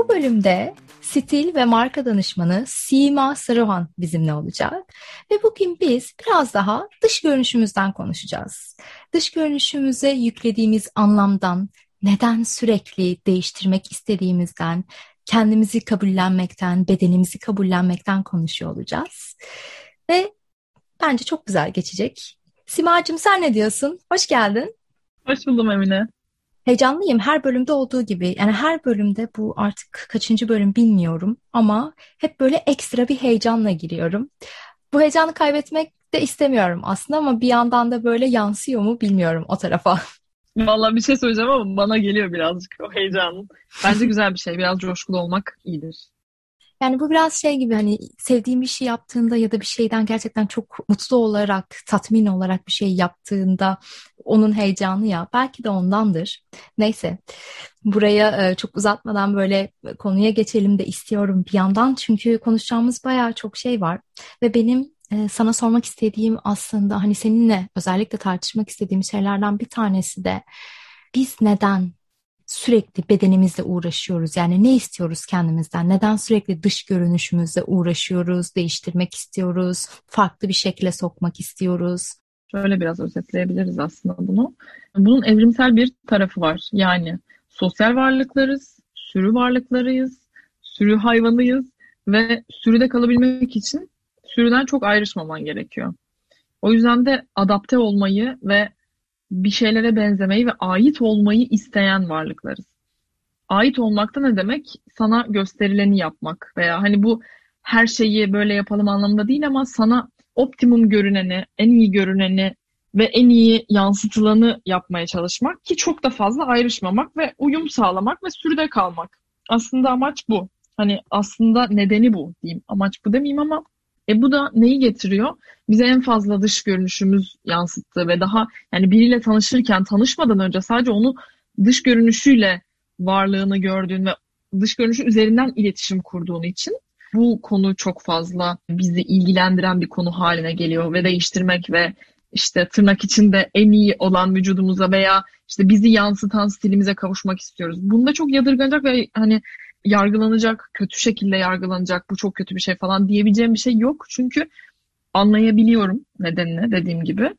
Bu bölümde stil ve marka danışmanı Sima Saruhan bizimle olacak. Ve bugün biz biraz daha dış görünüşümüzden konuşacağız. Dış görünüşümüze yüklediğimiz anlamdan, neden sürekli değiştirmek istediğimizden, kendimizi kabullenmekten, bedenimizi kabullenmekten konuşuyor olacağız. Ve bence çok güzel geçecek. Simacığım sen ne diyorsun? Hoş geldin. Hoş buldum Emine. Heyecanlıyım her bölümde olduğu gibi. Yani her bölümde bu artık kaçıncı bölüm bilmiyorum ama hep böyle ekstra bir heyecanla giriyorum. Bu heyecanı kaybetmek de istemiyorum aslında ama bir yandan da böyle yansıyor mu bilmiyorum o tarafa. Vallahi bir şey söyleyeceğim ama bana geliyor birazcık o heyecanın. Bence güzel bir şey. Biraz coşkulu olmak iyidir. Yani bu biraz şey gibi hani sevdiğin bir şey yaptığında ya da bir şeyden gerçekten çok mutlu olarak, tatmin olarak bir şey yaptığında onun heyecanı ya. Belki de ondandır. Neyse. Buraya e, çok uzatmadan böyle konuya geçelim de istiyorum bir yandan. Çünkü konuşacağımız bayağı çok şey var. Ve benim e, sana sormak istediğim aslında hani seninle özellikle tartışmak istediğim şeylerden bir tanesi de biz neden sürekli bedenimizle uğraşıyoruz? Yani ne istiyoruz kendimizden? Neden sürekli dış görünüşümüzle uğraşıyoruz, değiştirmek istiyoruz, farklı bir şekilde sokmak istiyoruz? Şöyle biraz özetleyebiliriz aslında bunu. Bunun evrimsel bir tarafı var. Yani sosyal varlıklarız, sürü varlıklarıyız, sürü hayvanıyız ve sürüde kalabilmek için sürüden çok ayrışmaman gerekiyor. O yüzden de adapte olmayı ve bir şeylere benzemeyi ve ait olmayı isteyen varlıklarız. Ait olmak da ne demek? Sana gösterileni yapmak veya hani bu her şeyi böyle yapalım anlamında değil ama sana optimum görüneni, en iyi görüneni ve en iyi yansıtılanı yapmaya çalışmak ki çok da fazla ayrışmamak ve uyum sağlamak ve sürüde kalmak. Aslında amaç bu. Hani aslında nedeni bu diyeyim. Amaç bu demeyeyim ama e bu da neyi getiriyor? Bize en fazla dış görünüşümüz yansıttı ve daha yani biriyle tanışırken tanışmadan önce sadece onu dış görünüşüyle varlığını gördüğün ve dış görünüşü üzerinden iletişim kurduğun için bu konu çok fazla bizi ilgilendiren bir konu haline geliyor ve değiştirmek ve işte tırnak içinde en iyi olan vücudumuza veya işte bizi yansıtan stilimize kavuşmak istiyoruz. Bunda çok yadırganacak ve hani yargılanacak, kötü şekilde yargılanacak, bu çok kötü bir şey falan diyebileceğim bir şey yok. Çünkü anlayabiliyorum nedenini dediğim gibi.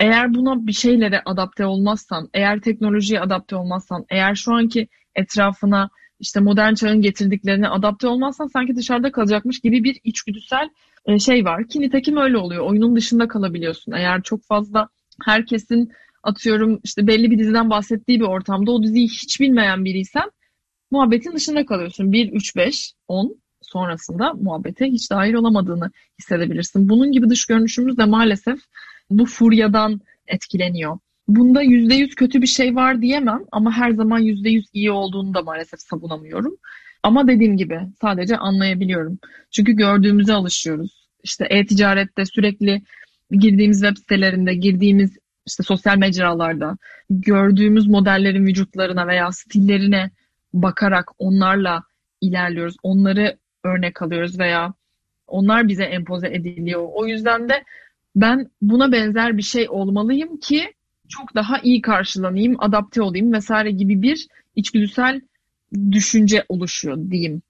Eğer buna bir şeylere adapte olmazsan, eğer teknolojiye adapte olmazsan, eğer şu anki etrafına işte modern çağın getirdiklerine adapte olmazsan sanki dışarıda kalacakmış gibi bir içgüdüsel e, şey var. Ki nitekim öyle oluyor. Oyunun dışında kalabiliyorsun. Eğer çok fazla herkesin atıyorum işte belli bir diziden bahsettiği bir ortamda o diziyi hiç bilmeyen biriysen muhabbetin dışında kalıyorsun. 1, 3, 5, 10 sonrasında muhabbete hiç dahil olamadığını hissedebilirsin. Bunun gibi dış görünüşümüz de maalesef bu furyadan etkileniyor. Bunda %100 kötü bir şey var diyemem ama her zaman %100 iyi olduğunu da maalesef savunamıyorum. Ama dediğim gibi sadece anlayabiliyorum. Çünkü gördüğümüze alışıyoruz. İşte e-ticarette sürekli girdiğimiz web sitelerinde, girdiğimiz işte sosyal mecralarda gördüğümüz modellerin vücutlarına veya stillerine bakarak onlarla ilerliyoruz. Onları örnek alıyoruz veya onlar bize empoze ediliyor. O yüzden de ben buna benzer bir şey olmalıyım ki çok daha iyi karşılanayım, adapte olayım vesaire gibi bir içgüdüsel düşünce oluşuyor diyeyim.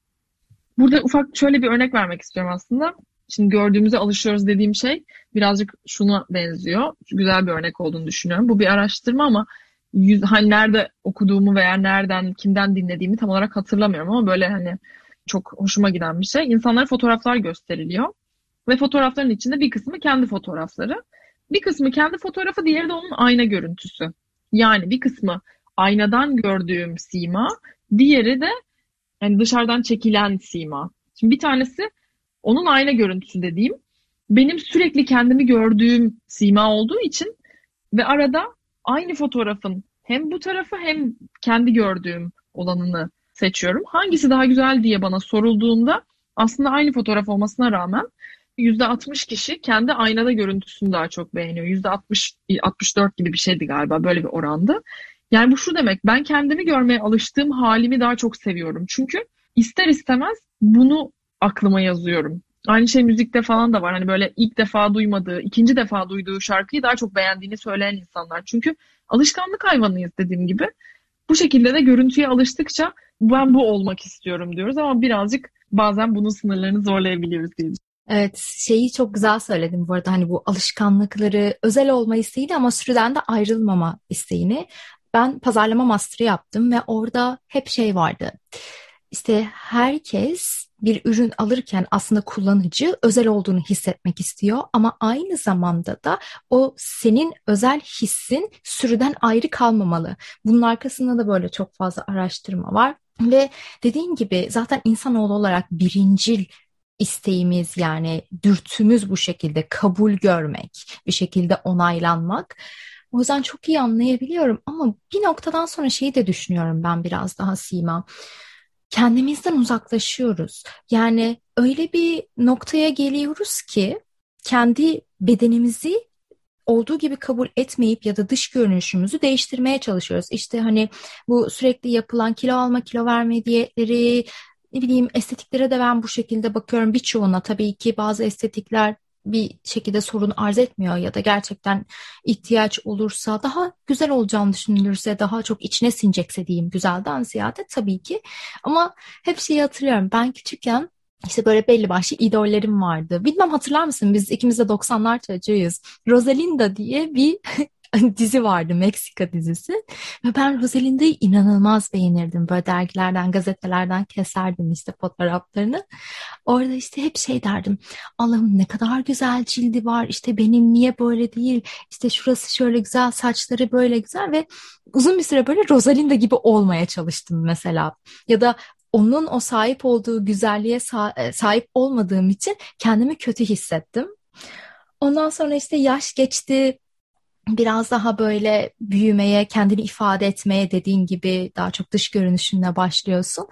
Burada ufak şöyle bir örnek vermek istiyorum aslında. Şimdi gördüğümüze alışıyoruz dediğim şey birazcık şuna benziyor. Güzel bir örnek olduğunu düşünüyorum. Bu bir araştırma ama yüz, hani nerede okuduğumu veya nereden, kimden dinlediğimi tam olarak hatırlamıyorum ama böyle hani çok hoşuma giden bir şey. İnsanlara fotoğraflar gösteriliyor ve fotoğrafların içinde bir kısmı kendi fotoğrafları. Bir kısmı kendi fotoğrafı, diğeri de onun ayna görüntüsü. Yani bir kısmı aynadan gördüğüm sima, diğeri de yani dışarıdan çekilen sima. Şimdi bir tanesi onun ayna görüntüsü dediğim benim sürekli kendimi gördüğüm sima olduğu için ve arada aynı fotoğrafın hem bu tarafı hem kendi gördüğüm olanını seçiyorum. Hangisi daha güzel diye bana sorulduğunda aslında aynı fotoğraf olmasına rağmen %60 kişi kendi aynada görüntüsünü daha çok beğeniyor. %60 64 gibi bir şeydi galiba böyle bir orandı. Yani bu şu demek ben kendimi görmeye alıştığım halimi daha çok seviyorum. Çünkü ister istemez bunu aklıma yazıyorum. Aynı şey müzikte falan da var. Hani böyle ilk defa duymadığı, ikinci defa duyduğu şarkıyı daha çok beğendiğini söyleyen insanlar. Çünkü alışkanlık hayvanıyız dediğim gibi. Bu şekilde de görüntüye alıştıkça ben bu olmak istiyorum diyoruz ama birazcık bazen bunun sınırlarını zorlayabiliyoruz diye Evet, şeyi çok güzel söyledim bu arada hani bu alışkanlıkları özel olma isteğini ama sürüden de ayrılmama isteğini. Ben pazarlama master'ı yaptım ve orada hep şey vardı. İşte herkes bir ürün alırken aslında kullanıcı özel olduğunu hissetmek istiyor ama aynı zamanda da o senin özel hissin sürüden ayrı kalmamalı. Bunun arkasında da böyle çok fazla araştırma var ve dediğin gibi zaten insanoğlu olarak birincil isteğimiz yani dürtümüz bu şekilde kabul görmek, bir şekilde onaylanmak. O yüzden çok iyi anlayabiliyorum ama bir noktadan sonra şeyi de düşünüyorum ben biraz daha Sima. Kendimizden uzaklaşıyoruz. Yani öyle bir noktaya geliyoruz ki kendi bedenimizi olduğu gibi kabul etmeyip ya da dış görünüşümüzü değiştirmeye çalışıyoruz. İşte hani bu sürekli yapılan kilo alma, kilo verme diyetleri, ne bileyim estetiklere de ben bu şekilde bakıyorum birçoğuna tabii ki bazı estetikler bir şekilde sorun arz etmiyor ya da gerçekten ihtiyaç olursa daha güzel olacağını düşünülürse daha çok içine sinecekse diyeyim güzelden ziyade tabii ki ama hep şeyi hatırlıyorum ben küçükken işte böyle belli başlı idollerim vardı. Bilmem hatırlar mısın? Biz ikimiz de 90'lar çocuğuyuz. Rosalinda diye bir dizi vardı Meksika dizisi. Ve ben Rosalinda'yı inanılmaz beğenirdim. Böyle dergilerden gazetelerden keserdim işte fotoğraflarını. Orada işte hep şey derdim Allah'ım ne kadar güzel cildi var işte benim niye böyle değil işte şurası şöyle güzel saçları böyle güzel. Ve uzun bir süre böyle Rosalinda gibi olmaya çalıştım mesela. Ya da onun o sahip olduğu güzelliğe e, sahip olmadığım için kendimi kötü hissettim. Ondan sonra işte yaş geçti, biraz daha böyle büyümeye, kendini ifade etmeye dediğin gibi daha çok dış görünüşünle başlıyorsun.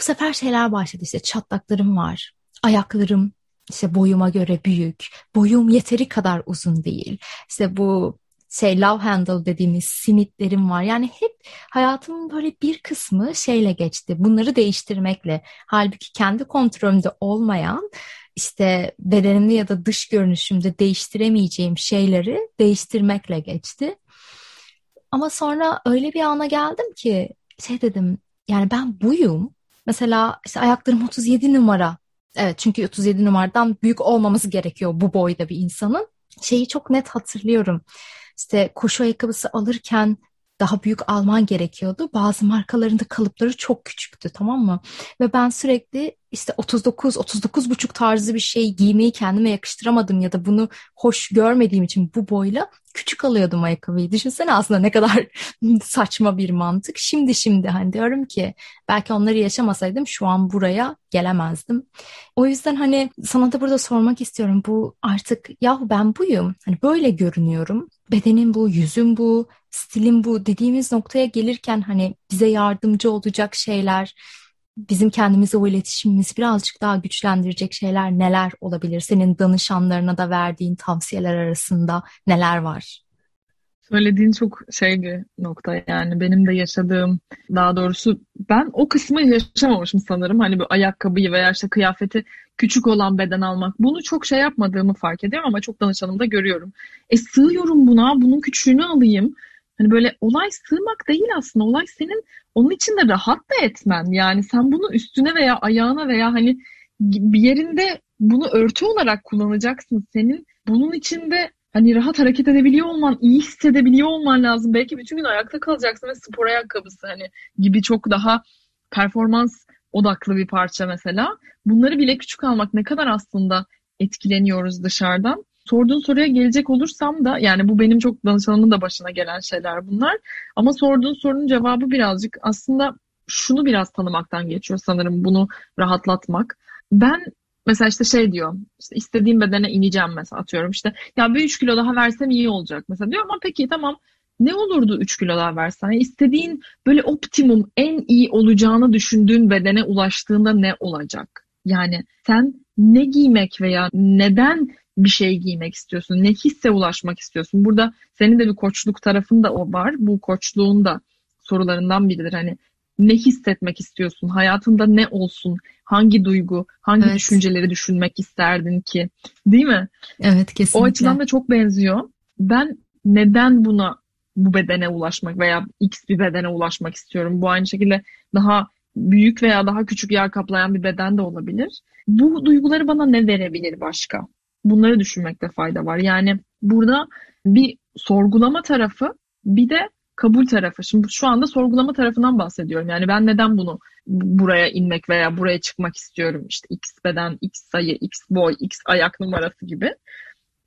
Bu sefer şeyler başladı işte çatlaklarım var, ayaklarım işte boyuma göre büyük, boyum yeteri kadar uzun değil. İşte bu şey love handle dediğimiz simitlerim var. Yani hep hayatımın böyle bir kısmı şeyle geçti. Bunları değiştirmekle. Halbuki kendi kontrolümde olmayan işte bedenimde ya da dış görünüşümde değiştiremeyeceğim şeyleri değiştirmekle geçti. Ama sonra öyle bir ana geldim ki şey dedim yani ben buyum. Mesela işte ayaklarım 37 numara. Evet çünkü 37 numaradan büyük olmaması gerekiyor bu boyda bir insanın. Şeyi çok net hatırlıyorum. İşte koşu ayakkabısı alırken daha büyük alman gerekiyordu. Bazı markaların da kalıpları çok küçüktü tamam mı? Ve ben sürekli işte 39 39 buçuk tarzı bir şey giymeyi kendime yakıştıramadım ya da bunu hoş görmediğim için bu boyla küçük alıyordum ayakkabıyı. Düşünsene aslında ne kadar saçma bir mantık. Şimdi şimdi hani diyorum ki belki onları yaşamasaydım şu an buraya gelemezdim. O yüzden hani sana da burada sormak istiyorum. Bu artık yahu ben buyum. Hani böyle görünüyorum. Bedenim bu, yüzüm bu, stilim bu dediğimiz noktaya gelirken hani bize yardımcı olacak şeyler bizim kendimize o iletişimimizi birazcık daha güçlendirecek şeyler neler olabilir? Senin danışanlarına da verdiğin tavsiyeler arasında neler var? Söylediğin çok şey bir nokta yani benim de yaşadığım daha doğrusu ben o kısmı yaşamamışım sanırım hani bu ayakkabıyı veya işte kıyafeti küçük olan beden almak bunu çok şey yapmadığımı fark ediyorum ama çok danışanımda görüyorum. E sığıyorum buna bunun küçüğünü alayım Hani böyle olay sığmak değil aslında. Olay senin onun için de rahat da etmen. Yani sen bunu üstüne veya ayağına veya hani bir yerinde bunu örtü olarak kullanacaksın. Senin bunun içinde hani rahat hareket edebiliyor olman, iyi hissedebiliyor olman lazım. Belki bütün gün ayakta kalacaksın ve spor ayakkabısı hani gibi çok daha performans odaklı bir parça mesela. Bunları bile küçük almak ne kadar aslında etkileniyoruz dışarıdan sorduğun soruya gelecek olursam da yani bu benim çok danışanımın da başına gelen şeyler bunlar. Ama sorduğun sorunun cevabı birazcık aslında şunu biraz tanımaktan geçiyor sanırım bunu rahatlatmak. Ben mesela işte şey diyor işte istediğim bedene ineceğim mesela atıyorum işte ya bir 3 kilo daha versem iyi olacak mesela diyor ama peki tamam ne olurdu 3 kilo daha versen? İstediğin böyle optimum en iyi olacağını düşündüğün bedene ulaştığında ne olacak? Yani sen ne giymek veya neden bir şey giymek istiyorsun? Ne hisse ulaşmak istiyorsun? Burada senin de bir koçluk tarafın da o var. Bu koçluğun da sorularından biridir. Hani ne hissetmek istiyorsun? Hayatında ne olsun? Hangi duygu, hangi evet. düşünceleri düşünmek isterdin ki? Değil mi? Evet kesinlikle. O açıdan da çok benziyor. Ben neden buna bu bedene ulaşmak veya X bir bedene ulaşmak istiyorum. Bu aynı şekilde daha büyük veya daha küçük yer kaplayan bir beden de olabilir. Bu duyguları bana ne verebilir başka? Bunları düşünmekte fayda var. Yani burada bir sorgulama tarafı bir de kabul tarafı. Şimdi şu anda sorgulama tarafından bahsediyorum. Yani ben neden bunu buraya inmek veya buraya çıkmak istiyorum? İşte X beden, X sayı, X boy, X ayak numarası gibi.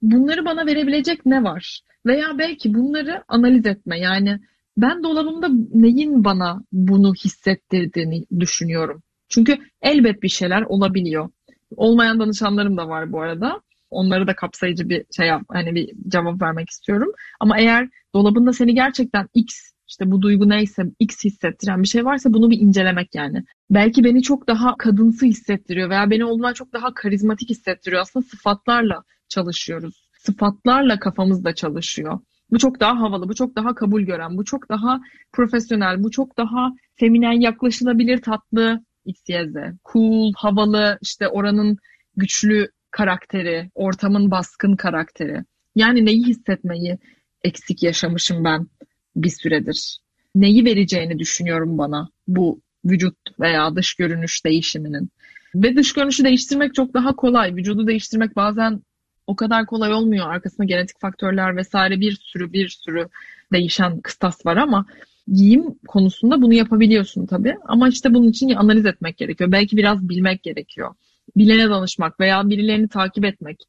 Bunları bana verebilecek ne var? Veya belki bunları analiz etme. Yani ben dolabımda neyin bana bunu hissettirdiğini düşünüyorum. Çünkü elbet bir şeyler olabiliyor. Olmayan danışanlarım da var bu arada. Onları da kapsayıcı bir şey yap, hani bir cevap vermek istiyorum. Ama eğer dolabında seni gerçekten X işte bu duygu neyse X hissettiren bir şey varsa bunu bir incelemek yani. Belki beni çok daha kadınsı hissettiriyor veya beni olduğundan çok daha karizmatik hissettiriyor. Aslında sıfatlarla çalışıyoruz. Sıfatlarla kafamızda çalışıyor. Bu çok daha havalı, bu çok daha kabul gören, bu çok daha profesyonel, bu çok daha feminen, yaklaşılabilir, tatlı, XYZ. Cool, havalı, işte oranın güçlü karakteri, ortamın baskın karakteri. Yani neyi hissetmeyi eksik yaşamışım ben bir süredir. Neyi vereceğini düşünüyorum bana bu vücut veya dış görünüş değişiminin. Ve dış görünüşü değiştirmek çok daha kolay. Vücudu değiştirmek bazen o kadar kolay olmuyor. Arkasında genetik faktörler vesaire bir sürü bir sürü değişen kıstas var ama giyim konusunda bunu yapabiliyorsun tabii. Ama işte bunun için analiz etmek gerekiyor. Belki biraz bilmek gerekiyor. Bilene danışmak veya birilerini takip etmek.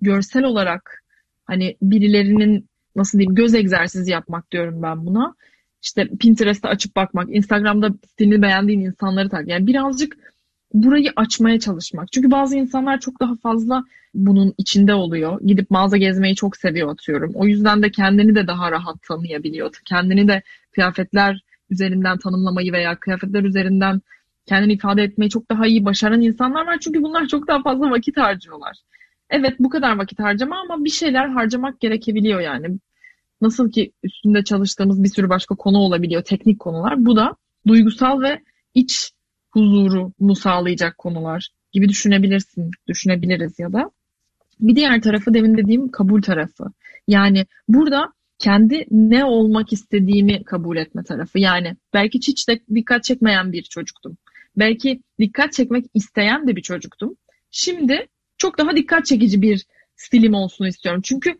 Görsel olarak hani birilerinin nasıl diyeyim göz egzersizi yapmak diyorum ben buna. İşte Pinterest'te açıp bakmak, Instagram'da stilini beğendiğin insanları takip. Yani birazcık burayı açmaya çalışmak. Çünkü bazı insanlar çok daha fazla bunun içinde oluyor. Gidip mağaza gezmeyi çok seviyor atıyorum. O yüzden de kendini de daha rahat tanıyabiliyor. Kendini de kıyafetler üzerinden tanımlamayı veya kıyafetler üzerinden kendini ifade etmeyi çok daha iyi başaran insanlar var. Çünkü bunlar çok daha fazla vakit harcıyorlar. Evet bu kadar vakit harcama ama bir şeyler harcamak gerekebiliyor yani. Nasıl ki üstünde çalıştığımız bir sürü başka konu olabiliyor, teknik konular. Bu da duygusal ve iç huzurunu sağlayacak konular gibi düşünebilirsin, düşünebiliriz ya da. Bir diğer tarafı demin dediğim kabul tarafı. Yani burada kendi ne olmak istediğimi kabul etme tarafı. Yani belki hiç de dikkat çekmeyen bir çocuktum. Belki dikkat çekmek isteyen de bir çocuktum. Şimdi çok daha dikkat çekici bir stilim olsun istiyorum. Çünkü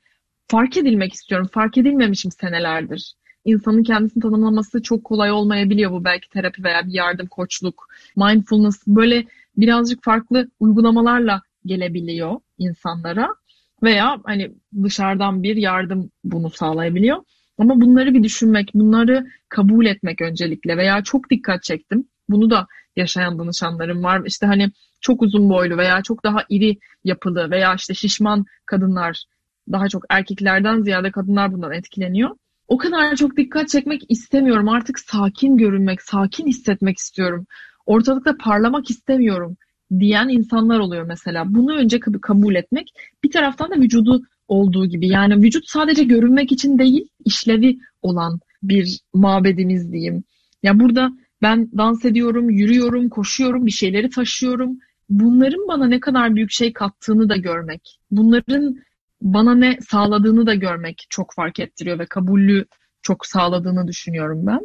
fark edilmek istiyorum. Fark edilmemişim senelerdir. İnsanın kendisini tanımlaması çok kolay olmayabiliyor bu belki terapi veya bir yardım, koçluk, mindfulness böyle birazcık farklı uygulamalarla gelebiliyor insanlara veya hani dışarıdan bir yardım bunu sağlayabiliyor. Ama bunları bir düşünmek, bunları kabul etmek öncelikle veya çok dikkat çektim. Bunu da yaşayan danışanlarım var. İşte hani çok uzun boylu veya çok daha iri yapılı veya işte şişman kadınlar daha çok erkeklerden ziyade kadınlar bundan etkileniyor. O kadar çok dikkat çekmek istemiyorum. Artık sakin görünmek, sakin hissetmek istiyorum. Ortalıkta parlamak istemiyorum diyen insanlar oluyor mesela. Bunu önce kabul etmek. Bir taraftan da vücudu olduğu gibi. Yani vücut sadece görünmek için değil, işlevi olan bir mabedimiz diyeyim. Ya burada ben dans ediyorum, yürüyorum, koşuyorum, bir şeyleri taşıyorum. Bunların bana ne kadar büyük şey kattığını da görmek. Bunların bana ne sağladığını da görmek çok fark ettiriyor ve kabullü çok sağladığını düşünüyorum ben.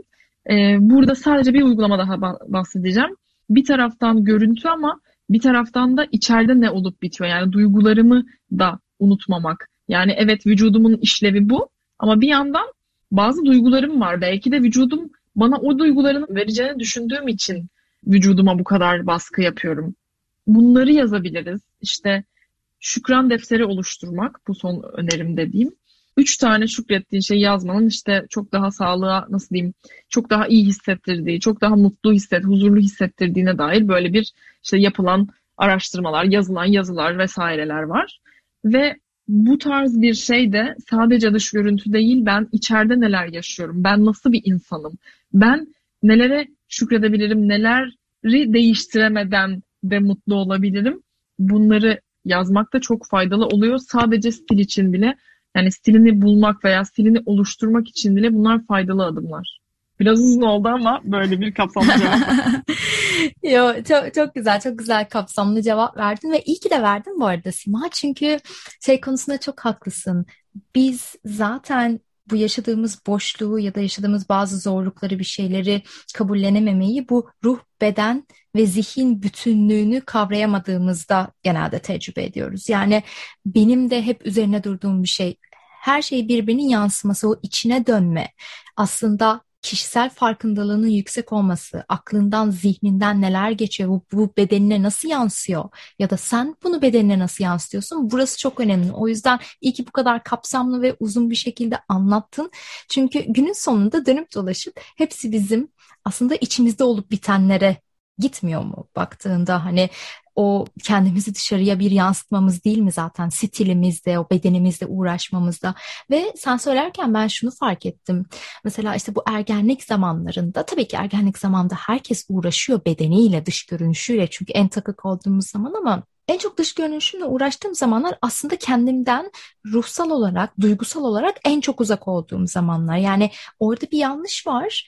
Ee, burada sadece bir uygulama daha bahsedeceğim. Bir taraftan görüntü ama bir taraftan da içeride ne olup bitiyor. Yani duygularımı da unutmamak. Yani evet vücudumun işlevi bu ama bir yandan bazı duygularım var. Belki de vücudum bana o duyguların vereceğini düşündüğüm için vücuduma bu kadar baskı yapıyorum. Bunları yazabiliriz. İşte şükran defteri oluşturmak bu son önerim dediğim. Üç tane şükrettiğin şeyi yazmanın işte çok daha sağlığa nasıl diyeyim çok daha iyi hissettirdiği, çok daha mutlu hisset, huzurlu hissettirdiğine dair böyle bir işte yapılan araştırmalar, yazılan yazılar vesaireler var. Ve bu tarz bir şey de sadece dış görüntü değil ben içeride neler yaşıyorum, ben nasıl bir insanım, ben nelere şükredebilirim, neleri değiştiremeden de mutlu olabilirim. Bunları yazmak da çok faydalı oluyor. Sadece stil için bile yani stilini bulmak veya stilini oluşturmak için bile bunlar faydalı adımlar. Biraz uzun oldu ama böyle bir kapsamlı cevap. Yo, çok, çok güzel, çok güzel kapsamlı cevap verdin ve iyi ki de verdin bu arada Sima. Çünkü şey konusunda çok haklısın. Biz zaten bu yaşadığımız boşluğu ya da yaşadığımız bazı zorlukları bir şeyleri kabullenememeyi bu ruh, beden ve zihin bütünlüğünü kavrayamadığımızda genelde tecrübe ediyoruz. Yani benim de hep üzerine durduğum bir şey her şey birbirinin yansıması, o içine dönme. Aslında kişisel farkındalığının yüksek olması, aklından, zihninden neler geçiyor, bu, bu bedenine nasıl yansıyor ya da sen bunu bedenine nasıl yansıtıyorsun? Burası çok önemli. O yüzden iyi ki bu kadar kapsamlı ve uzun bir şekilde anlattın. Çünkü günün sonunda dönüp dolaşıp hepsi bizim aslında içimizde olup bitenlere gitmiyor mu baktığında hani o kendimizi dışarıya bir yansıtmamız değil mi zaten stilimizde, o bedenimizde uğraşmamızda ve sen söylerken ben şunu fark ettim. Mesela işte bu ergenlik zamanlarında tabii ki ergenlik zamanında herkes uğraşıyor bedeniyle, dış görünüşüyle çünkü en takık olduğumuz zaman ama en çok dış görünüşümle uğraştığım zamanlar aslında kendimden ruhsal olarak, duygusal olarak en çok uzak olduğum zamanlar. Yani orada bir yanlış var.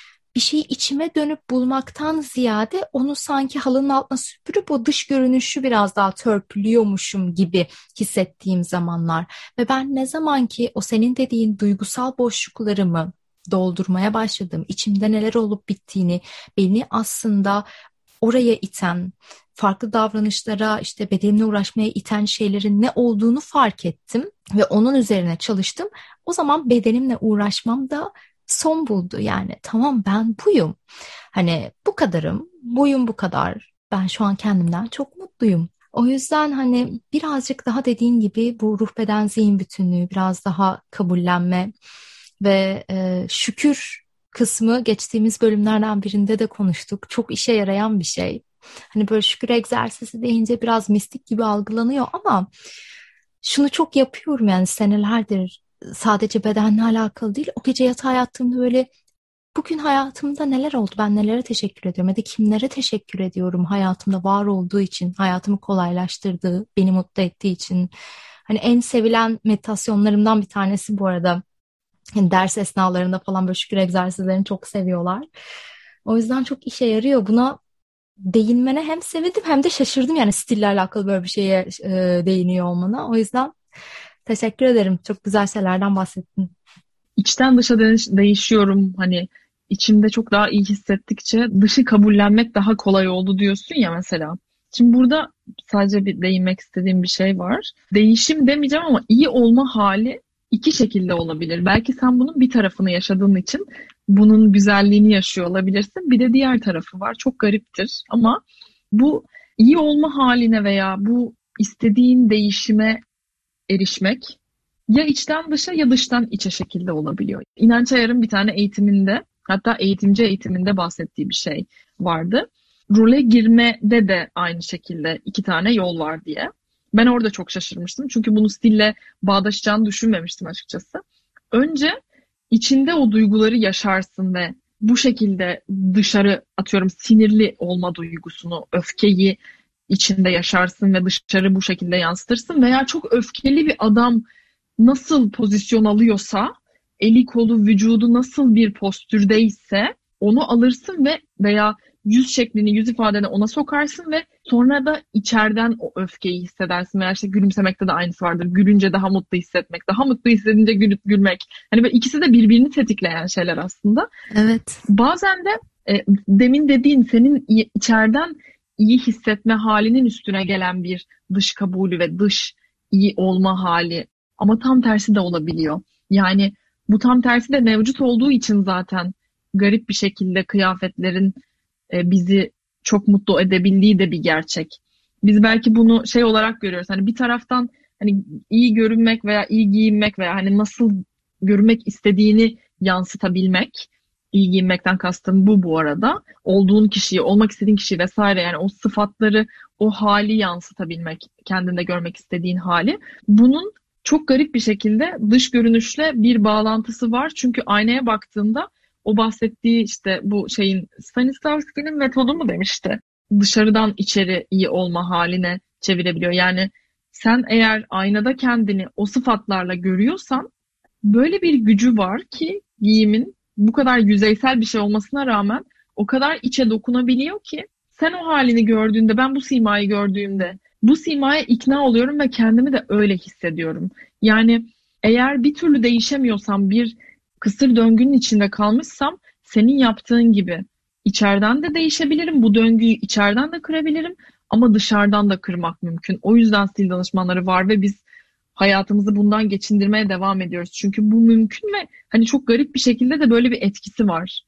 bir şeyi içime dönüp bulmaktan ziyade onu sanki halının altına süpürüp o dış görünüşü biraz daha törpülüyormuşum gibi hissettiğim zamanlar. Ve ben ne zaman ki o senin dediğin duygusal boşluklarımı doldurmaya başladım, içimde neler olup bittiğini, beni aslında oraya iten, farklı davranışlara, işte bedenimle uğraşmaya iten şeylerin ne olduğunu fark ettim ve onun üzerine çalıştım. O zaman bedenimle uğraşmam da son buldu. Yani tamam ben buyum. Hani bu kadarım buyum bu kadar. Ben şu an kendimden çok mutluyum. O yüzden hani birazcık daha dediğin gibi bu ruh beden zihin bütünlüğü biraz daha kabullenme ve e, şükür kısmı geçtiğimiz bölümlerden birinde de konuştuk. Çok işe yarayan bir şey. Hani böyle şükür egzersizi deyince biraz mistik gibi algılanıyor ama şunu çok yapıyorum yani senelerdir sadece bedenle alakalı değil. O gece yatağa yattığımda böyle bugün hayatımda neler oldu? Ben nelere teşekkür ediyorum? Ya da kimlere teşekkür ediyorum hayatımda var olduğu için, hayatımı kolaylaştırdığı, beni mutlu ettiği için. Hani en sevilen meditasyonlarımdan bir tanesi bu arada. Yani ders esnalarında falan böyle şükür egzersizlerini çok seviyorlar. O yüzden çok işe yarıyor. Buna değinmene hem sevindim hem de şaşırdım yani stille alakalı böyle bir şeye e, değiniyor olmana. O yüzden Teşekkür ederim. Çok güzel şeylerden bahsettin. İçten dışa değişiyorum. Hani içimde çok daha iyi hissettikçe dışı kabullenmek daha kolay oldu diyorsun ya mesela. Şimdi burada sadece bir değinmek istediğim bir şey var. Değişim demeyeceğim ama iyi olma hali iki şekilde olabilir. Belki sen bunun bir tarafını yaşadığın için bunun güzelliğini yaşıyor olabilirsin. Bir de diğer tarafı var. Çok gariptir ama bu iyi olma haline veya bu istediğin değişime erişmek ya içten dışa ya dıştan içe şekilde olabiliyor. İnanç Ayar'ın bir tane eğitiminde hatta eğitimci eğitiminde bahsettiği bir şey vardı. Role girmede de aynı şekilde iki tane yol var diye. Ben orada çok şaşırmıştım. Çünkü bunu stille bağdaşacağını düşünmemiştim açıkçası. Önce içinde o duyguları yaşarsın ve bu şekilde dışarı atıyorum sinirli olma duygusunu, öfkeyi, içinde yaşarsın ve dışarı bu şekilde yansıtırsın veya çok öfkeli bir adam nasıl pozisyon alıyorsa eli kolu vücudu nasıl bir postürdeyse onu alırsın ve veya yüz şeklini, yüz ifadeni ona sokarsın ve sonra da içeriden o öfkeyi hissedersin. Veya işte gülümsemekte de aynısı vardır. Gülünce daha mutlu hissetmek, daha mutlu hissedince gülüp gülmek. Hani böyle ikisi de birbirini tetikleyen şeyler aslında. Evet. Bazen de e, demin dediğin senin içeriden iyi hissetme halinin üstüne gelen bir dış kabulü ve dış iyi olma hali. Ama tam tersi de olabiliyor. Yani bu tam tersi de mevcut olduğu için zaten garip bir şekilde kıyafetlerin e, bizi çok mutlu edebildiği de bir gerçek. Biz belki bunu şey olarak görüyoruz. Hani bir taraftan hani iyi görünmek veya iyi giyinmek veya hani nasıl görünmek istediğini yansıtabilmek. İyi giyinmekten kastım bu bu arada. Olduğun kişiyi, olmak istediğin kişiyi vesaire yani o sıfatları, o hali yansıtabilmek, kendinde görmek istediğin hali. Bunun çok garip bir şekilde dış görünüşle bir bağlantısı var. Çünkü aynaya baktığında o bahsettiği işte bu şeyin Stanislavski'nin metodu mu demişti. Dışarıdan içeri iyi olma haline çevirebiliyor. Yani sen eğer aynada kendini o sıfatlarla görüyorsan böyle bir gücü var ki giyimin bu kadar yüzeysel bir şey olmasına rağmen o kadar içe dokunabiliyor ki sen o halini gördüğünde ben bu simayı gördüğümde bu simaya ikna oluyorum ve kendimi de öyle hissediyorum. Yani eğer bir türlü değişemiyorsam bir kısır döngünün içinde kalmışsam senin yaptığın gibi içeriden de değişebilirim. Bu döngüyü içeriden de kırabilirim ama dışarıdan da kırmak mümkün. O yüzden stil danışmanları var ve biz hayatımızı bundan geçindirmeye devam ediyoruz. Çünkü bu mümkün ve hani çok garip bir şekilde de böyle bir etkisi var.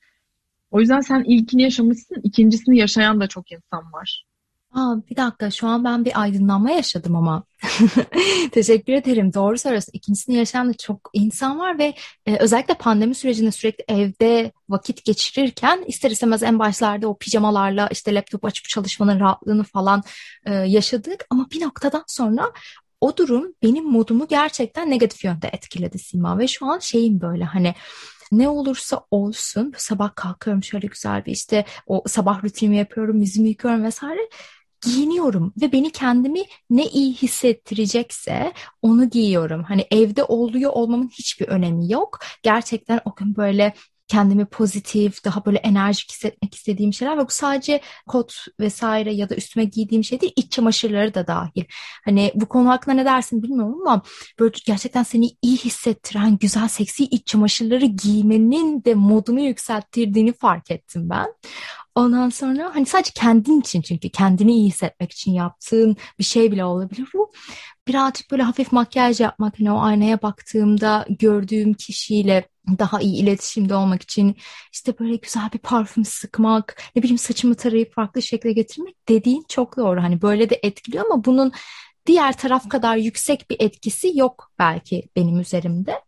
O yüzden sen ilkini yaşamışsın, ikincisini yaşayan da çok insan var. Aa, bir dakika şu an ben bir aydınlanma yaşadım ama. Teşekkür ederim. Doğru söylüyorsun. İkincisini yaşayan da çok insan var ve e, özellikle pandemi sürecinde sürekli evde vakit geçirirken ister istemez en başlarda o pijamalarla işte laptop açıp çalışmanın rahatlığını falan e, yaşadık. Ama bir noktadan sonra o durum benim modumu gerçekten negatif yönde etkiledi Sima ve şu an şeyim böyle hani ne olursa olsun sabah kalkıyorum şöyle güzel bir işte o sabah rutinimi yapıyorum yüzümü yıkıyorum vesaire giyiniyorum ve beni kendimi ne iyi hissettirecekse onu giyiyorum. Hani evde oluyor olmamın hiçbir önemi yok. Gerçekten o gün böyle kendimi pozitif, daha böyle enerjik hissetmek istediğim şeyler ve bu sadece kot vesaire ya da üstüme giydiğim şey değil, iç çamaşırları da dahil. Hani bu konu hakkında ne dersin bilmiyorum ama böyle gerçekten seni iyi hissettiren güzel seksi iç çamaşırları giymenin de modunu yükselttirdiğini fark ettim ben. Ondan sonra hani sadece kendin için çünkü kendini iyi hissetmek için yaptığın bir şey bile olabilir bu. Birazcık böyle hafif makyaj yapmak, hani o aynaya baktığımda gördüğüm kişiyle daha iyi iletişimde olmak için işte böyle güzel bir parfüm sıkmak, ne bileyim saçımı tarayıp farklı şekilde getirmek dediğin çok doğru. Hani böyle de etkiliyor ama bunun diğer taraf kadar yüksek bir etkisi yok belki benim üzerimde.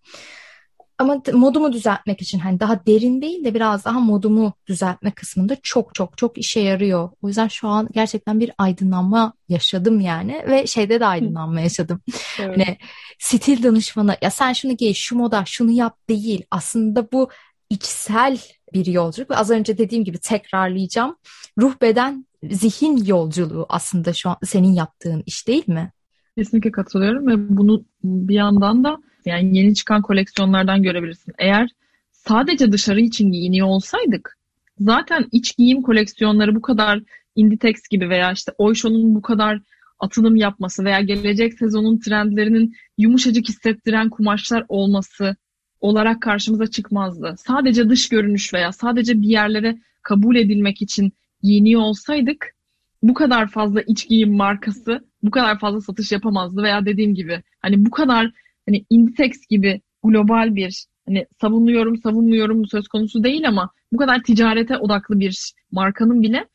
Ama modumu düzeltmek için hani daha derin değil de biraz daha modumu düzeltme kısmında çok çok çok işe yarıyor. O yüzden şu an gerçekten bir aydınlanma yaşadım yani ve şeyde de aydınlanma yaşadım. Evet. Hani stil danışmanı ya sen şunu giy, şu moda, şunu yap değil. Aslında bu içsel bir yolculuk ve az önce dediğim gibi tekrarlayacağım. Ruh beden zihin yolculuğu aslında şu an senin yaptığın iş değil mi? Kesinlikle katılıyorum ve bunu bir yandan da yani yeni çıkan koleksiyonlardan görebilirsin. Eğer sadece dışarı için giyiniyor olsaydık zaten iç giyim koleksiyonları bu kadar Inditex gibi veya işte Oysho'nun bu kadar atılım yapması veya gelecek sezonun trendlerinin yumuşacık hissettiren kumaşlar olması olarak karşımıza çıkmazdı. Sadece dış görünüş veya sadece bir yerlere kabul edilmek için giyiniyor olsaydık bu kadar fazla iç giyim markası bu kadar fazla satış yapamazdı veya dediğim gibi hani bu kadar hani Inditex gibi global bir hani savunuyorum savunmuyorum söz konusu değil ama bu kadar ticarete odaklı bir markanın bile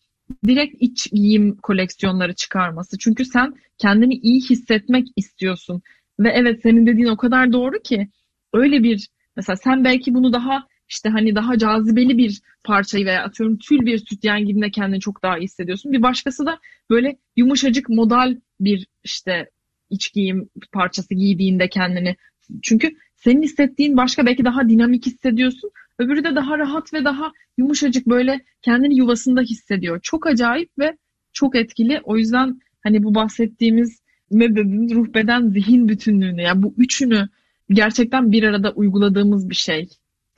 direkt iç giyim koleksiyonları çıkarması. Çünkü sen kendini iyi hissetmek istiyorsun. Ve evet senin dediğin o kadar doğru ki öyle bir mesela sen belki bunu daha işte hani daha cazibeli bir parçayı veya atıyorum tül bir sütyen gibi de kendini çok daha iyi hissediyorsun. Bir başkası da böyle yumuşacık modal bir işte iç giyim parçası giydiğinde kendini. Çünkü senin hissettiğin başka belki daha dinamik hissediyorsun. Öbürü de daha rahat ve daha yumuşacık böyle kendini yuvasında hissediyor. Çok acayip ve çok etkili. O yüzden hani bu bahsettiğimiz ne dedin ruh beden zihin bütünlüğünü yani bu üçünü gerçekten bir arada uyguladığımız bir şey.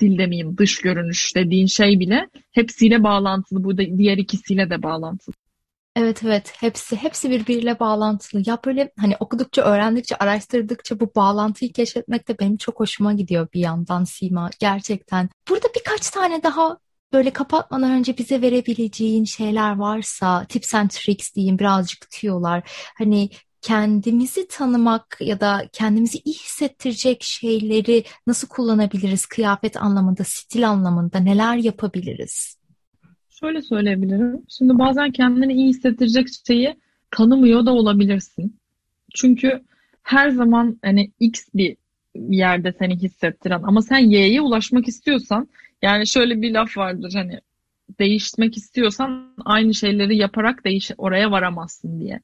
Dil demeyeyim dış görünüş dediğin şey bile hepsiyle bağlantılı. Bu da diğer ikisiyle de bağlantılı. Evet evet hepsi hepsi birbiriyle bağlantılı. Ya böyle hani okudukça, öğrendikçe, araştırdıkça bu bağlantıyı keşfetmek de benim çok hoşuma gidiyor bir yandan Sima gerçekten. Burada birkaç tane daha böyle kapatmadan önce bize verebileceğin şeyler varsa tips and tricks diyeyim birazcık tüyolar. Hani kendimizi tanımak ya da kendimizi iyi hissettirecek şeyleri nasıl kullanabiliriz? Kıyafet anlamında, stil anlamında neler yapabiliriz? Şöyle söyleyebilirim. Şimdi bazen kendini iyi hissettirecek şeyi tanımıyor da olabilirsin. Çünkü her zaman hani X bir yerde seni hissettiren ama sen Y'ye ulaşmak istiyorsan yani şöyle bir laf vardır hani değişmek istiyorsan aynı şeyleri yaparak değiş oraya varamazsın diye.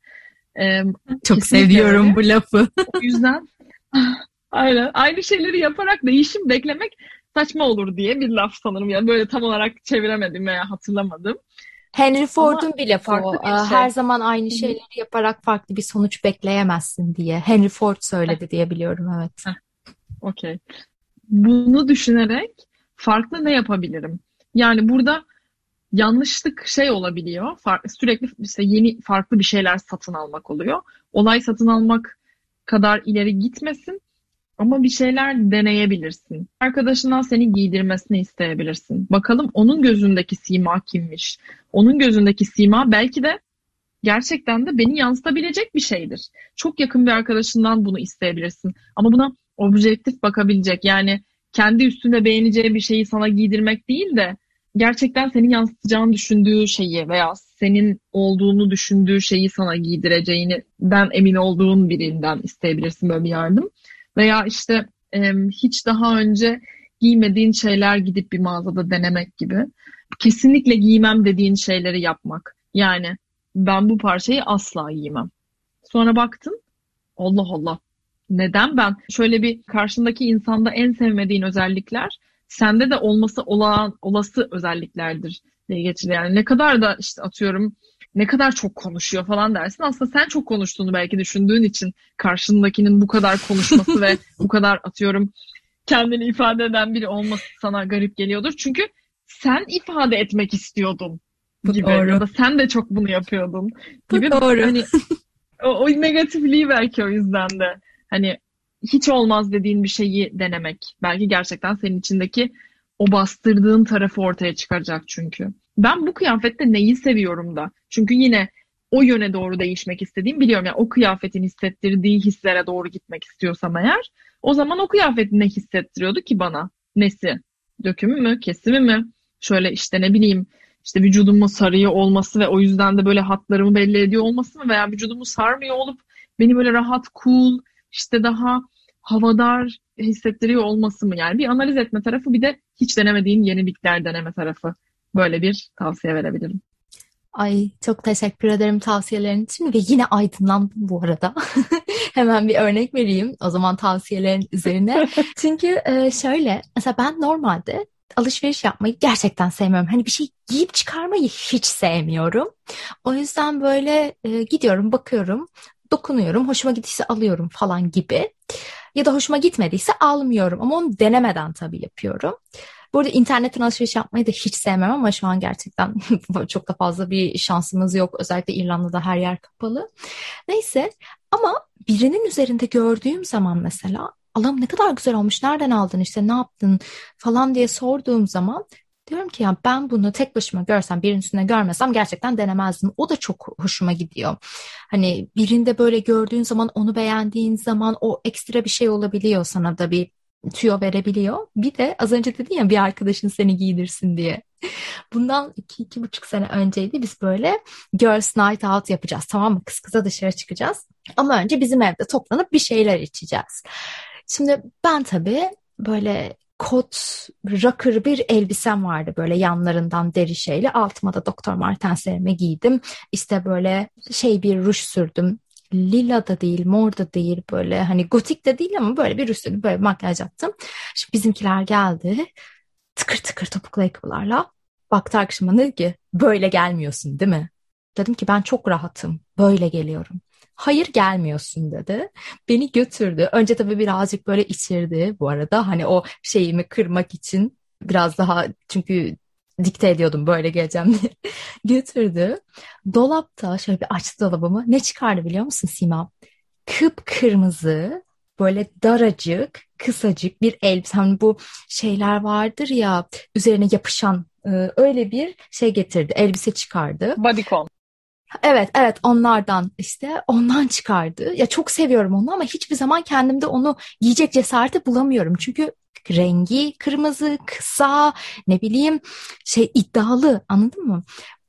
Ee, Çok seviyorum öyle. bu lafı. o yüzden aynen aynı şeyleri yaparak değişim beklemek saçma olur diye bir laf sanırım. Yani böyle tam olarak çeviremedim veya hatırlamadım. Henry Ford'un bir lafı o. Bir şey. Her zaman aynı şeyleri yaparak farklı bir sonuç bekleyemezsin diye. Henry Ford söyledi diye biliyorum evet. Okey. Bunu düşünerek farklı ne yapabilirim? Yani burada yanlışlık şey olabiliyor. Farklı, sürekli işte yeni farklı bir şeyler satın almak oluyor. Olay satın almak kadar ileri gitmesin ama bir şeyler deneyebilirsin. Arkadaşından seni giydirmesini isteyebilirsin. Bakalım onun gözündeki sima kimmiş? Onun gözündeki sima belki de gerçekten de beni yansıtabilecek bir şeydir. Çok yakın bir arkadaşından bunu isteyebilirsin. Ama buna objektif bakabilecek yani kendi üstünde beğeneceği bir şeyi sana giydirmek değil de gerçekten senin yansıtacağını düşündüğü şeyi veya senin olduğunu düşündüğü şeyi sana giydireceğini ben emin olduğun birinden isteyebilirsin böyle bir yardım. Veya işte e, hiç daha önce giymediğin şeyler gidip bir mağazada denemek gibi. Kesinlikle giymem dediğin şeyleri yapmak. Yani ben bu parçayı asla giymem. Sonra baktın Allah Allah neden ben? Şöyle bir karşındaki insanda en sevmediğin özellikler sende de olması olağan, olası özelliklerdir diye geçiyor. Yani ne kadar da işte atıyorum ne kadar çok konuşuyor falan dersin. Aslında sen çok konuştuğunu belki düşündüğün için karşındakinin bu kadar konuşması ve bu kadar atıyorum kendini ifade eden biri olması sana garip geliyordur. Çünkü sen ifade etmek istiyordun gibi. Doğru. Ya da sen de çok bunu yapıyordun gibi. Bu doğru. Hani, o, o negatifliği belki o yüzden de hani hiç olmaz dediğin bir şeyi denemek. Belki gerçekten senin içindeki o bastırdığın tarafı ortaya çıkaracak çünkü. Ben bu kıyafette neyi seviyorum da. Çünkü yine o yöne doğru değişmek istediğim biliyorum. Yani o kıyafetin hissettirdiği hislere doğru gitmek istiyorsam eğer o zaman o kıyafetin ne hissettiriyordu ki bana? Nesi? Dökümü mü? Kesimi mi? Şöyle işte ne bileyim işte vücudumun sarıyor olması ve o yüzden de böyle hatlarımı belli ediyor olması mı veya vücudumu sarmıyor olup beni böyle rahat, cool, işte daha havadar hissettiriyor olması mı? Yani bir analiz etme tarafı bir de hiç denemediğin yenilikler deneme tarafı. Böyle bir tavsiye verebilirim. Ay çok teşekkür ederim tavsiyelerin için ve yine aydınlandım bu arada. Hemen bir örnek vereyim o zaman tavsiyelerin üzerine. Çünkü e, şöyle mesela ben normalde alışveriş yapmayı gerçekten sevmiyorum. Hani bir şey giyip çıkarmayı hiç sevmiyorum. O yüzden böyle e, gidiyorum bakıyorum dokunuyorum, hoşuma gittiyse alıyorum falan gibi. Ya da hoşuma gitmediyse almıyorum ama onu denemeden tabii yapıyorum. Bu arada internetten alışveriş yapmayı da hiç sevmem ama şu an gerçekten çok da fazla bir şansımız yok. Özellikle İrlanda'da her yer kapalı. Neyse ama birinin üzerinde gördüğüm zaman mesela Allah'ım ne kadar güzel olmuş, nereden aldın işte, ne yaptın falan diye sorduğum zaman Diyorum ki ya ben bunu tek başıma görsem birinin üstünde görmesem gerçekten denemezdim. O da çok hoşuma gidiyor. Hani birinde böyle gördüğün zaman onu beğendiğin zaman o ekstra bir şey olabiliyor sana da bir tüyo verebiliyor. Bir de az önce dedin ya bir arkadaşın seni giydirsin diye. Bundan iki, iki buçuk sene önceydi biz böyle girls night out yapacağız tamam mı? Kız kıza dışarı çıkacağız. Ama önce bizim evde toplanıp bir şeyler içeceğiz. Şimdi ben tabii böyle kot rocker bir elbisem vardı böyle yanlarından deri şeyle altıma da Doktor Martenslerimi giydim işte böyle şey bir ruj sürdüm lila da değil mor da değil böyle hani gotik de değil ama böyle bir sürdüm böyle makyaj yaptım şimdi bizimkiler geldi tıkır tıkır topuklu ayakkabılarla baktı arkadaşıma ki böyle gelmiyorsun değil mi dedim ki ben çok rahatım böyle geliyorum hayır gelmiyorsun dedi. Beni götürdü. Önce tabii birazcık böyle içirdi bu arada. Hani o şeyimi kırmak için biraz daha çünkü dikte ediyordum böyle geleceğim diye. götürdü. Dolapta şöyle bir açtı dolabımı. Ne çıkardı biliyor musun Sima? Kıpkırmızı böyle daracık, kısacık bir elbise. Hani bu şeyler vardır ya üzerine yapışan e, öyle bir şey getirdi. Elbise çıkardı. Bodycon. Evet, evet onlardan işte ondan çıkardı. Ya çok seviyorum onu ama hiçbir zaman kendimde onu giyecek cesareti bulamıyorum. Çünkü rengi kırmızı, kısa, ne bileyim şey iddialı anladın mı?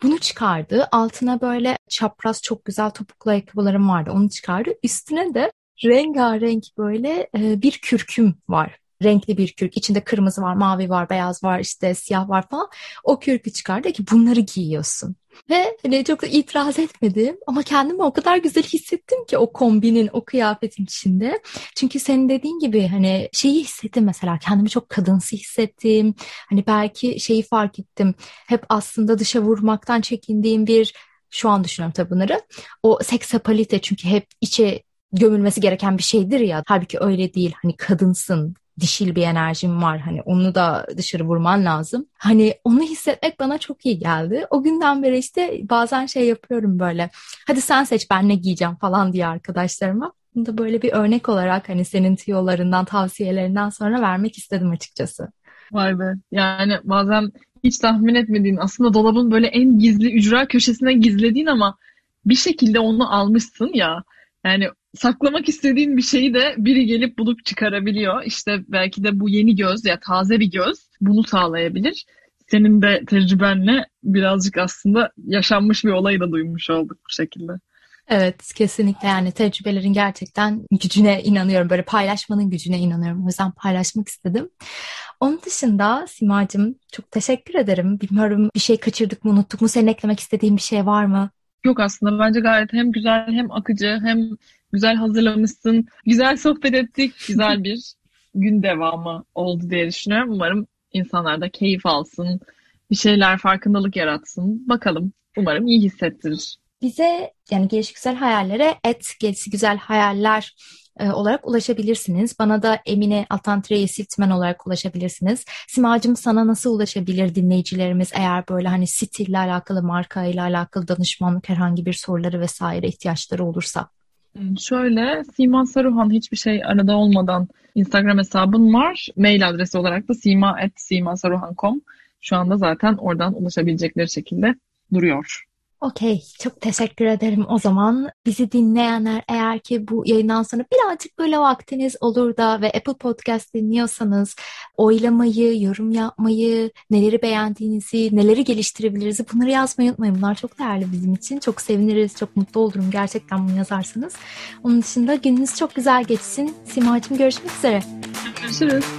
Bunu çıkardı. Altına böyle çapraz çok güzel topuklu ayakkabılarım vardı. Onu çıkardı. Üstüne de rengarenk böyle bir kürküm var renkli bir kürk. İçinde kırmızı var, mavi var, beyaz var, işte siyah var falan. O kürkü çıkardı ki bunları giyiyorsun. Ve hani çok da itiraz etmedim ama kendimi o kadar güzel hissettim ki o kombinin, o kıyafetin içinde. Çünkü senin dediğin gibi hani şeyi hissettim mesela kendimi çok kadınsı hissettim. Hani belki şeyi fark ettim. Hep aslında dışa vurmaktan çekindiğim bir şu an düşünüyorum tabii bunları. O seksapalite çünkü hep içe gömülmesi gereken bir şeydir ya. Halbuki öyle değil. Hani kadınsın, dişil bir enerjim var. Hani onu da dışarı vurman lazım. Hani onu hissetmek bana çok iyi geldi. O günden beri işte bazen şey yapıyorum böyle. Hadi sen seç ben ne giyeceğim falan diye arkadaşlarıma. Bunu da böyle bir örnek olarak hani senin tiyolarından, tavsiyelerinden sonra vermek istedim açıkçası. Vay be. Yani bazen hiç tahmin etmediğin aslında dolabın böyle en gizli ücra köşesine gizlediğin ama bir şekilde onu almışsın ya. Yani saklamak istediğin bir şeyi de biri gelip bulup çıkarabiliyor. İşte belki de bu yeni göz ya taze bir göz bunu sağlayabilir. Senin de tecrübenle birazcık aslında yaşanmış bir olayı da duymuş olduk bu şekilde. Evet kesinlikle yani tecrübelerin gerçekten gücüne inanıyorum. Böyle paylaşmanın gücüne inanıyorum. O yüzden paylaşmak istedim. Onun dışında Simacığım çok teşekkür ederim. Bilmiyorum bir şey kaçırdık mı unuttuk mu? Senin eklemek istediğin bir şey var mı? Yok aslında bence gayet hem güzel hem akıcı hem güzel hazırlamışsın. Güzel sohbet ettik. Güzel bir gün devamı oldu diye düşünüyorum. Umarım insanlar da keyif alsın. Bir şeyler farkındalık yaratsın. Bakalım. Umarım iyi hissettirir. Bize yani gelişi güzel hayallere et gelişi güzel hayaller e, olarak ulaşabilirsiniz. Bana da Emine Altantre Siltmen olarak ulaşabilirsiniz. Simacım sana nasıl ulaşabilir dinleyicilerimiz eğer böyle hani stille alakalı, marka ile alakalı danışmanlık herhangi bir soruları vesaire ihtiyaçları olursa? Hmm, şöyle Sima Saruhan hiçbir şey arada olmadan Instagram hesabım var. Mail adresi olarak da sima.simasaruhan.com Şu anda zaten oradan ulaşabilecekleri şekilde duruyor. Okey, çok teşekkür ederim. O zaman bizi dinleyenler eğer ki bu yayından sonra birazcık böyle vaktiniz olur da ve Apple Podcast dinliyorsanız oylamayı, yorum yapmayı, neleri beğendiğinizi, neleri geliştirebiliriz bunları yazmayı unutmayın. Bunlar çok değerli bizim için. Çok seviniriz, çok mutlu olurum gerçekten bunu yazarsanız. Onun dışında gününüz çok güzel geçsin. Simacığım görüşmek üzere. Görüşürüz.